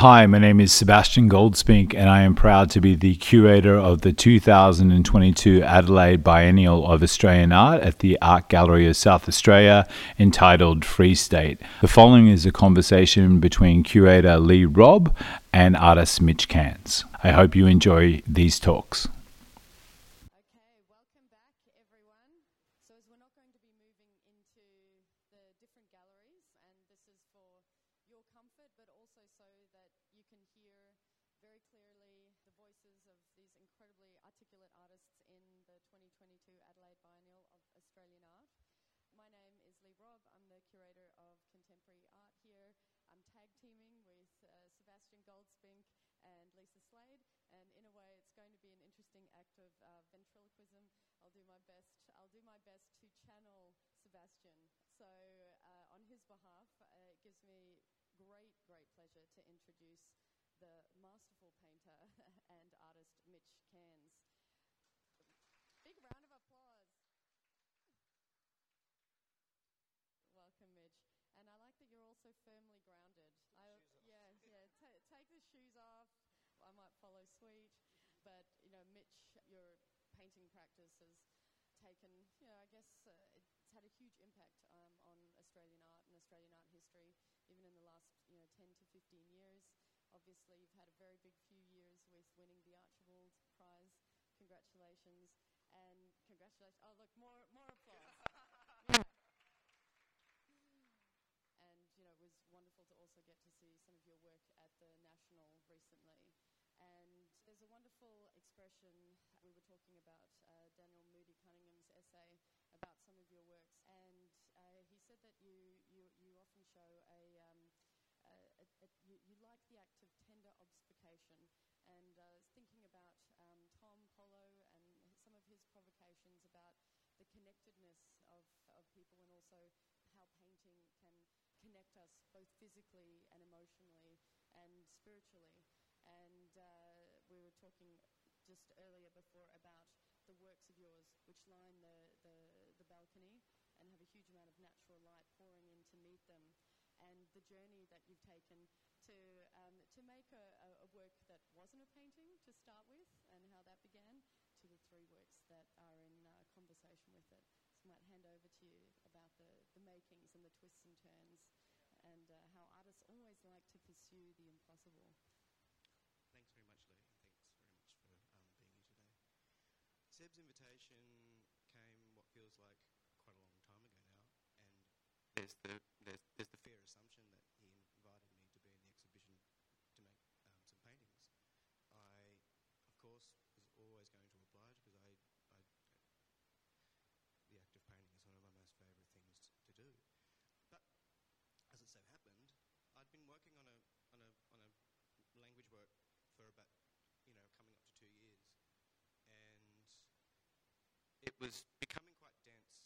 Hi, my name is Sebastian Goldspink, and I am proud to be the curator of the 2022 Adelaide Biennial of Australian Art at the Art Gallery of South Australia, entitled Free State. The following is a conversation between curator Leigh Robb and artist Mitch Cairns. I hope you enjoy these talks. Okay, welcome back everyone. So as we're not going to be moving into the different galleries and this is for your comfort but also so that you can hear very clearly the voices of these incredibly articulate artists in the 2022 Adelaide Biennial of Australian Art. My name is Leigh Robb. I'm the curator of contemporary art here. I'm tag teaming with uh, Sebastian Goldspink and Lisa Slade and in a way it's going to be an interesting act of uh, ventriloquism. I'll do my best. I'll do my best to channel Sebastian. So uh, on his behalf, uh, it gives me great, great pleasure to introduce the masterful painter and artist Mitch Cairns. Big round of applause. Welcome, Mitch. And I like that you're also firmly grounded. I, yeah, yeah. Ta take the shoes off. I might follow suite, but you know, Mitch, your painting practice has taken, you know, I guess uh, it's had a huge impact um, on Australian art and Australian art history, even in the last, you know, 10 to 15 years. Obviously, you've had a very big few years with winning the Archibald Prize. Congratulations. And congratulations. Oh, look, more, more applause. Yeah. And, you know, it was wonderful to also get to see some of your work at the National recently. And there's a wonderful expression, we were talking about uh, Daniel Mudie Cunningham's essay about some of your works, and uh, he said that you, you, you often show a, um, a, a, a you, you like the act of tender obfuscation. And uh, thinking about um, Tom Polo and some of his provocations about the connectedness of, of people and also connect us both physically and emotionally and spiritually. And uh, we were talking just earlier before about the works of yours which line the, the, the balcony and have a huge amount of natural light pouring in to meet them and the journey that you've taken to, um, to make a, a, work that wasn't a painting to start with and how that began to the three works that are in uh, conversation with it. So I might hand over to you about the, the makings and the twists and turns and uh, how artists always like to pursue the impossible. Thanks very much, Leigh. Thanks very much for um, being here today. Seb's invitation came what feels like quite a long time ago now, and there's the there's, there's the fair assumption that he invited me to be in the exhibition to make um, some paintings. I, of course, was always going to oblige because I, I the act of painting is one of my most favourite things to do. But as it so happened, I'd been working on a on a on a language work for about you know coming up to two years, and it was becoming quite dense.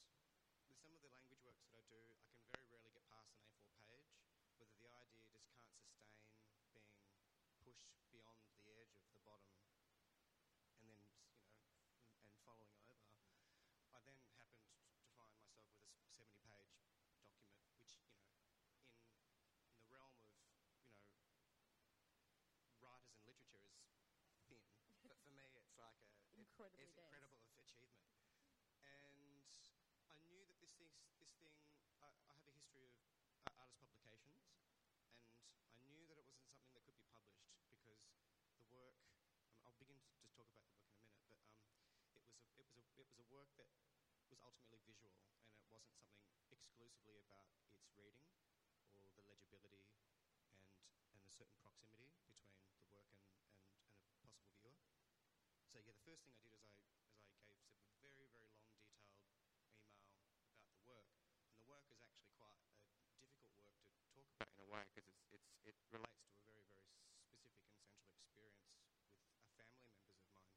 With some of the language works that I do, I can very rarely get past an A4 page, whether the idea just can't sustain being pushed beyond the edge of the bottom, and then you know and, following over. I then happened to find myself with a 70 page document, which, you know, in, in the realm of, you know, writers and literature is thin. but for me, it's like a, Incredibly it's dense. incredible achievement. And I knew that this thing, this thing I, I have a history of uh, artist publications, and I knew that it wasn't something that could be published because the work, um, I'll begin to just talk about the work in a minute, but um, it was a, it was a, it was a work that was ultimately visual, and it wasn't something exclusively about its reading or the legibility and and a certain proximity between the work and, and, and a possible viewer. So yeah, the first thing I did is I is I gave Seb a very very long detailed email about the work, and the work is actually quite a difficult work to talk about in a way because it's, it's it relates to a very very specific and central experience with uh, family members of mine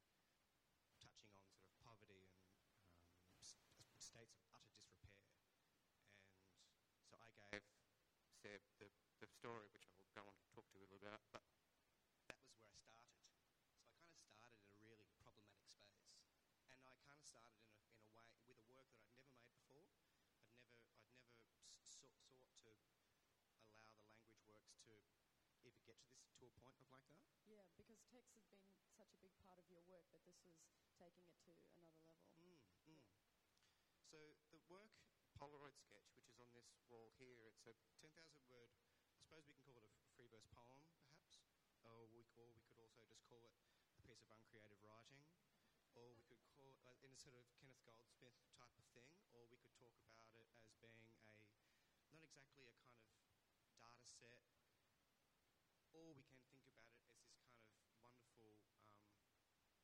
touching on sort of poverty and um, s- states of utter disrepair. And so I gave Seb the, the story, which I'll go on to talk to you a little bit about, but that was where I started. So I kind of started in a really problematic space. And I kind of started in a, in a way with a work that I'd never made before. I'd never, I'd never s- sought, sought to allow the language works to because text has been such a big part of your work, but this was taking it to another level. Mm, mm. So the work Polaroid sketch, which is on this wall here, it's a 10,000 word. I suppose we can call it a free verse poem, perhaps, or we, or we could also just call it a piece of uncreative writing, or we could call it uh, in a sort of Kenneth Goldsmith type of thing, or we could talk about it as being a not exactly a kind of data set, or we can think about it as this kind of wonderful. Um,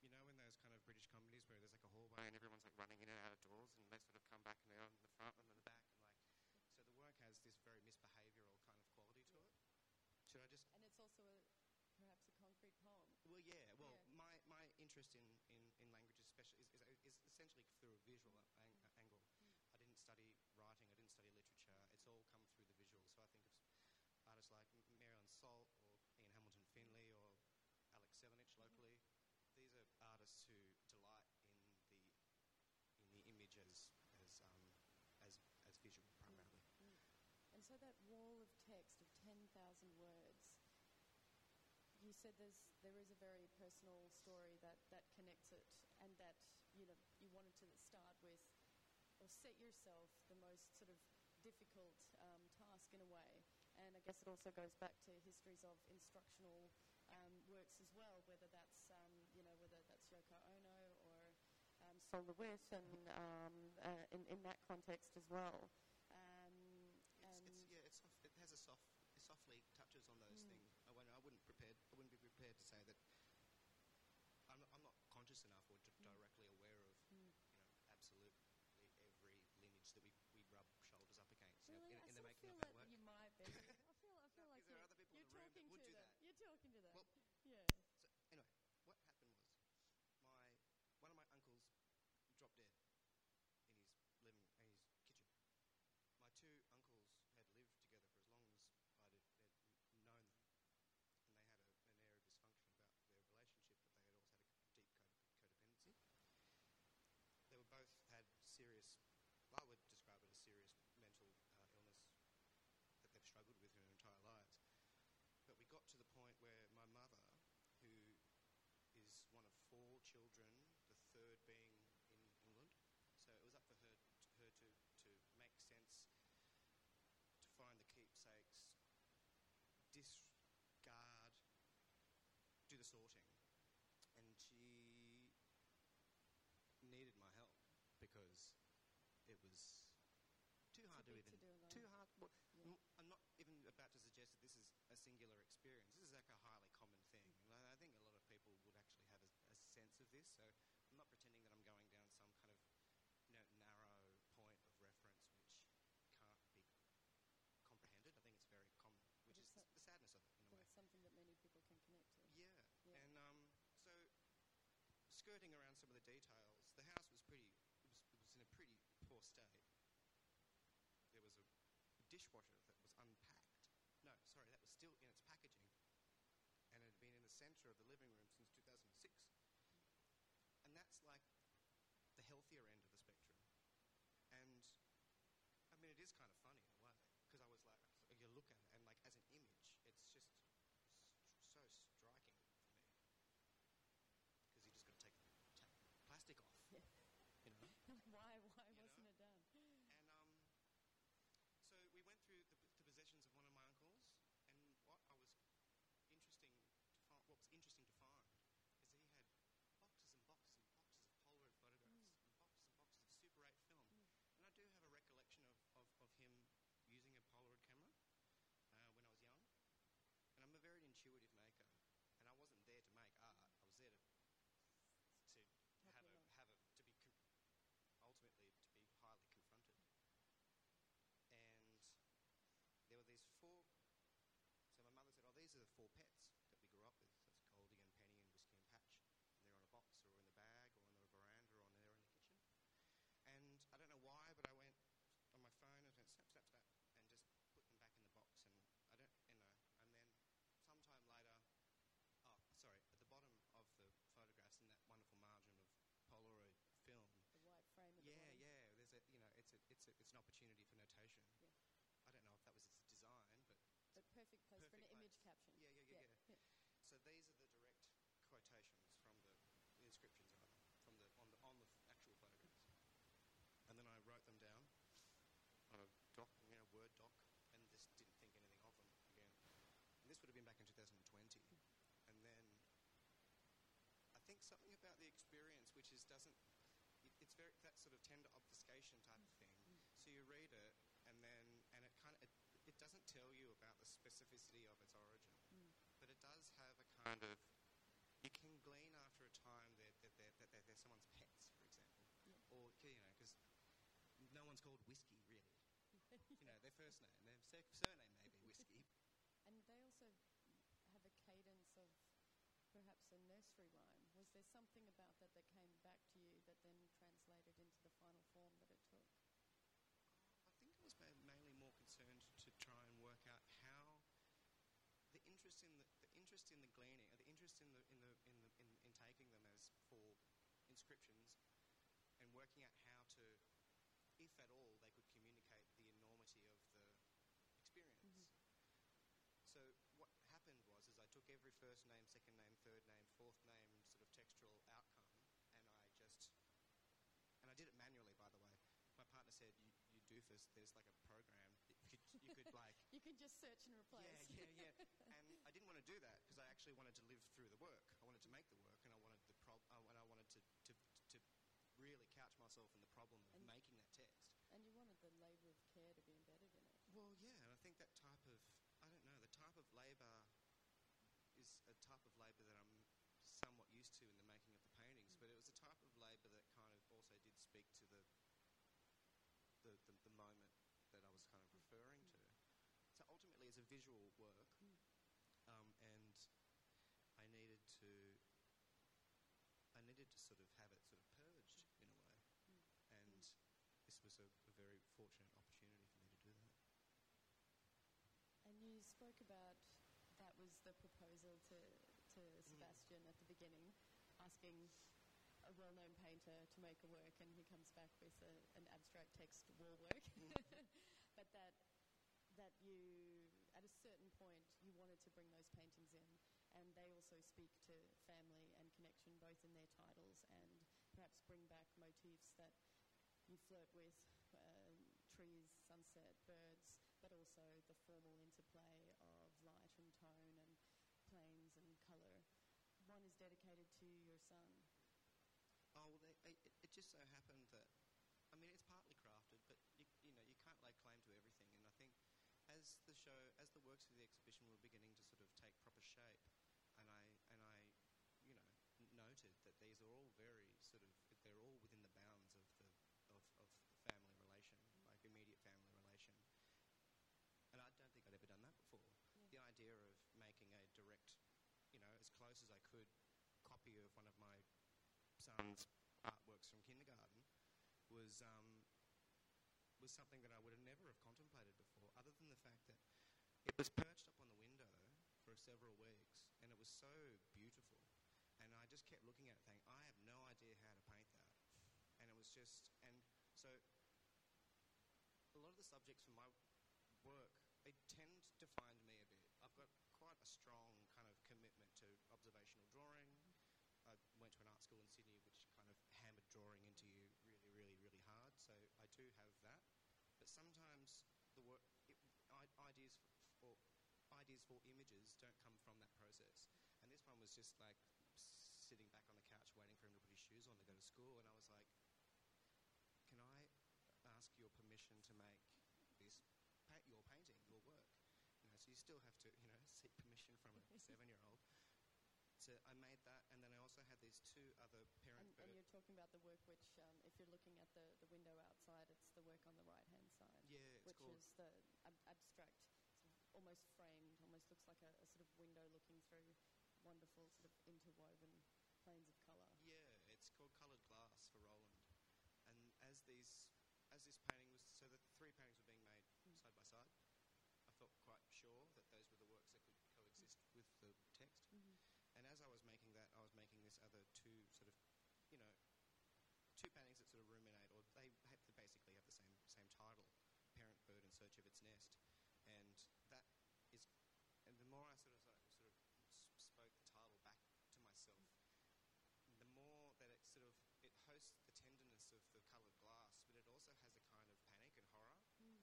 you know, in those kind of British comedies where there's like a hallway and everyone's like running in and out of doors, and they sort of come back and they're on the front and then the back, and like, so the work has this very misbehavioural kind of quality to it. Should I just? And it's also a, perhaps a concrete poem. Well, yeah. Well, Yeah. my, my interest in, in, in language, especially, is, is, is essentially through a visual ang- uh, angle. I didn't study writing. I didn't study literature. It's all come through the visual. So I think of artists like Marilyn Salt or Ian Hamilton Finlay or Alex Selenitsch locally. These are artists who delight in the in the image as as um, as as visual primarily. And so that wall of text of 10,000 words, you said there's, there is a very personal story that, that connects it and that, you know, you wanted to start with or set yourself the most sort of difficult um, task in a way. And I guess it also goes back to histories of instructional um, works as well, whether that's, um, you know, whether that's Yoko Ono or um, Sol LeWitt and um, uh, in, in that context as well. Um, It's, and it's yeah, it's soft, it has a soft, it softly touches on those Mm. things. I, wouldn't- I wouldn't prepared, I wouldn't be prepared to say that. I'm not, I'm not conscious enough or d- directly aware of, Mm. you know, absolutely every lineage that we, we rub shoulders up against. You know, Really, in, I in the sort of making feel of that that work. you might be. I feel, I feel No, like because there you're, are other people in you're the room that talking would to do them. that. You're talking to them. Well, yeah. So anyway, what happened was my one of my uncles dropped dead in his living in his kitchen. My two uncles had lived together for as long as I'd had had known them, and they had a, an air of dysfunction about their relationship, but they had also had a deep code- codependency. They were both had serious. I would describe it as serious mental uh, illness that they've struggled with their entire lives. But we got to the point where my mother, who is one of four children, the third being in England, so it was up for her, her to, to make sense, to find the keepsakes, discard, do the sorting. And she needed my help because it was too hard to big even to too hard. Well, Yeah. I'm not even about to suggest that this is a singular experience. This is like a highly common thing. And I I think a lot of people would actually have a, a sense of this. So I'm not pretending that I'm going down some kind of you know, narrow point of reference which can't be comprehended. I think it's very common, which But is it's the, the sadness of it in a But way. it's something that many people can connect to. Yeah. Yeah. And um, so skirting around some of the details, the house was pretty. It was, it was in a pretty poor state. There was a dishwasher that was unpacked. No, sorry, that was still in its packaging, and it had been in the centre of the living room since 2006. And that's like the healthier end of the spectrum. And I mean, it is kind of funny perfect place perfect for an image caption. Yeah, yeah, yeah, yeah, yeah. So these are the direct quotations from the inscriptions on from the on the on the actual photographs. And then I wrote them down on a doc, you know, Word doc, and just didn't think anything of them again. And this would have been back in 2020. And then I think something about the experience, which is doesn't, it, it's very that sort of tender obfuscation type of thing. Mm. So you read it specificity of its origin, but it does have a kind of. You can glean after a time that that they're, that they're, they're someone's pets, for example, or you know, because no one's called whiskey really. you know, their first name, their sec- surname may be whiskey. And they also have a cadence of perhaps a nursery rhyme. Was there something about that that came back to you that then translated into the final form that it took? I think I was ma- mainly more concerned to try and work out how the interest in the, the interest in the gleaning, or the interest in the in the in the in, in taking them as for inscriptions, and working out how to, if at all, they could communicate the enormity of the experience. Mm-hmm. So what happened was, is I took every first name, second name, third name, fourth name, sort of textual outcome, and I just, and I did it manually, by the way. My partner said, "You, you doofus, there's like a program you could, like." You can just search and replace. Yeah, yeah, yeah. And I didn't want to do that because I actually wanted to live through the work. I wanted to make the work, and I wanted the prob- uh, and I wanted to, to to really couch myself in the problem of And- making that text. And you wanted the labour of care to be embedded in it. Well, yeah, and I think that type of I don't know the type of labour is a type of labour that I'm somewhat used to in the making of the paintings, but it was a type of labour that kind of also did speak to the, the, the moment that I was kind of referring to. Ultimately, it's a visual work, um, and I needed to I needed to sort of have it sort of purged in a way, and this was a, a very fortunate opportunity for me to do that. And you spoke about that was the proposal to, to Sebastian at the beginning, asking a well known painter to make a work, and he comes back with a, an abstract text wall work. but that, that you, at a certain point, you wanted to bring those paintings in, and they also speak to family and connection, both in their titles and perhaps bring back motifs that you flirt with um, trees, sunset, birds, but also the formal interplay of light and tone and planes and colour. One is dedicated to your son. Oh, well, they, it, it just so happened that, I mean, it's partly crafted, but you, you know, you can't lay claim to everything. And I think as the show, as the works of the exhibition were beginning to sort of take proper shape, and I and I, you know, noted that these are all very sort of, they're all within the bounds of the of, of the family relation, like immediate family relation. And I don't think I'd ever done that before. The idea of making a direct, you know, as close as I could, copy of one of my son's artworks from kindergarten was um, was something that I would have never have contemplated before, other than the fact that it was perched up on the window for several weeks, and it was so beautiful. And I just kept looking at it, thinking, I have no idea how to paint that. And it was just, and so a lot of the subjects from my work, they tend to find me a bit. I've got quite a strong kind of commitment to observational drawing. I went to an art school in Sydney which kind of hammered drawing into you really, really, really hard. So I do have that. But sometimes the work, it, I, ideas for ideas for images don't come from that process. And this one was just like sitting back on the couch waiting for him to put his shoes on to go to school, and I was like, "Can I ask your permission to make this pa- your painting, your work?" You know, so you still have to, you know, seek permission from a seven-year-old. So I made that, and then I also had these two other parent And, and you're talking about the work which, um, if you're looking at the, the window outside, it's the work on the right hand side. Yeah, it's which called- is the ab- abstract, almost framed, almost looks like a, a sort of window looking through wonderful sort of interwoven planes of colour. Yeah, it's called Coloured Glass for Roland. And as these, as this painting was, so the three paintings were being made hmm. side by side. I felt quite sure that those were the works that could coexist hmm. with the text. Mm-hmm. And as I was making that, I was making this other two sort of, you know, two paintings that sort of ruminate, or they, have, they basically have the same same title, "Parent Bird in Search of Its Nest," and that is, and the more I sort of like, sort of s- spoke the title back to myself, the more that it sort of it hosts the tenderness of the coloured glass, but it also has a kind of panic and horror, mm.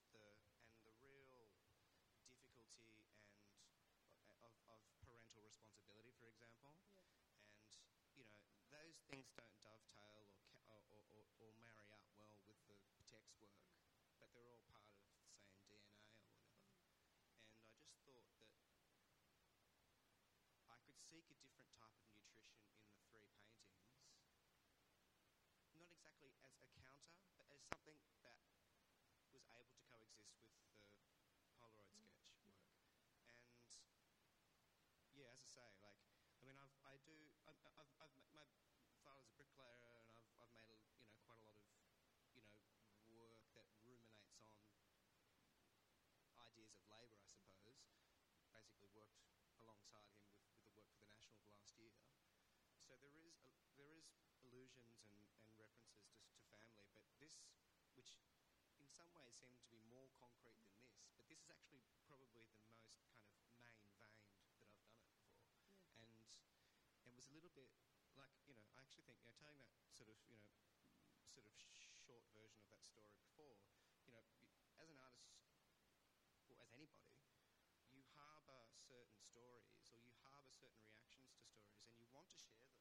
and the and the real difficulty and of, of parental responsibility, for example, Yeah. and those things don't dovetail or, ca- or, or, or, or marry up well with the text work, but they're all part of the same DNA or whatever. And I just thought that I could seek a different type of nutrition in the three paintings, not exactly as a counter, but as something that was able to coexist with the Polaroid mm-hmm. sketch work. And yeah, as I say, like I mean, I've I do I've, I've, I've my father's a bricklayer, and I've I've made a, you know quite a lot of you know work that ruminates on ideas of labour, I suppose. Basically, worked alongside him with, with the work for the National of last year. So there is a, there is allusions and, and references to, to family, but this, which in some ways seemed to be more concrete than this, but this is actually probably the most kind of main vein that I've done it before. Yeah. And it was a little bit like, you know, I actually think, you know, telling that sort of, you know, sort of short version of that story before, you know, as an artist, or as anybody, you harbour certain stories or you harbour certain reactions to stories and you want to share them, but you don't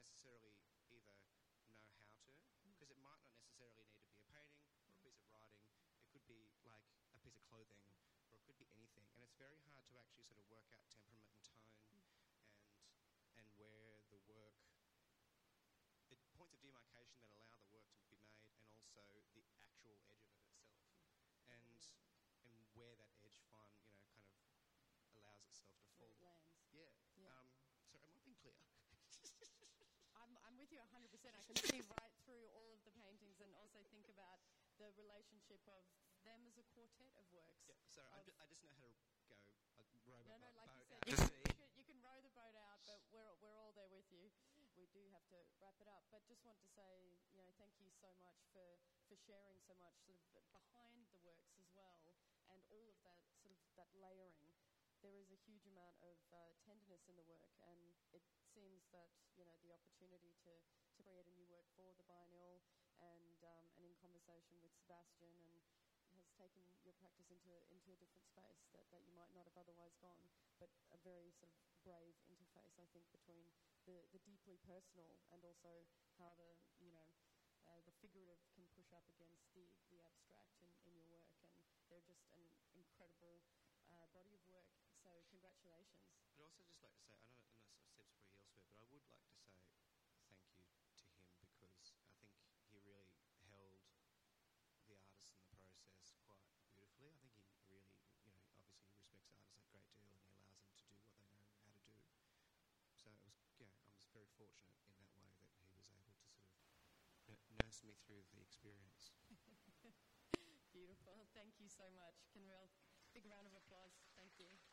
necessarily either know how to, mm. because it might not necessarily need to be a painting or a mm. piece of writing. It could be like a piece of clothing or it could be anything. And it's very hard to actually sort of work out temperament and tone mm. and and where the work the points of demarcation that allow the work to be made and also the actual edge of it itself. And and where that edge fine, you know, kind of allows itself to Where fall. it lands. Yeah. Yeah. Um, so am I being clear? I'm, I'm with you 100%. I can see right through all of the paintings and also think about the relationship of them as a quartet of works. yeah. Sorry, I'm Of- ju- I just know how to go a row No, no, bo- like you said, out you can, you, can, you can row the boat out, but we're, we're all there with you. We do have to wrap it up, but just want to say, you know, thank you so much for, for sharing so much sort of behind the works as well, and all of that sort of that layering. There is a huge amount of uh, tenderness in the work, and it seems that you know the opportunity to, to create a new work for the biennial, and um, and in conversation with Sebastian and has taken your practice into into a different space that, that you might not have otherwise gone, but a very sort of brave interface, I think, between the, the deeply personal and also how the you know uh, the figurative can push up against the, the abstract in, in your work, and they're just an incredible uh, body of work. So congratulations. I'd also just like to say, I know, I know said this pretty elsewhere, but I would like to say thank you to him because I think he really held the artist and the process quite beautifully. I think he really, you know, obviously he respects artists a great deal and he allows them to do what they know how to do. So it was, yeah, I was very fortunate in that way that he was able to sort of nurse me through the experience. Beautiful. Thank you so much. Can we all big round of applause? Thank you.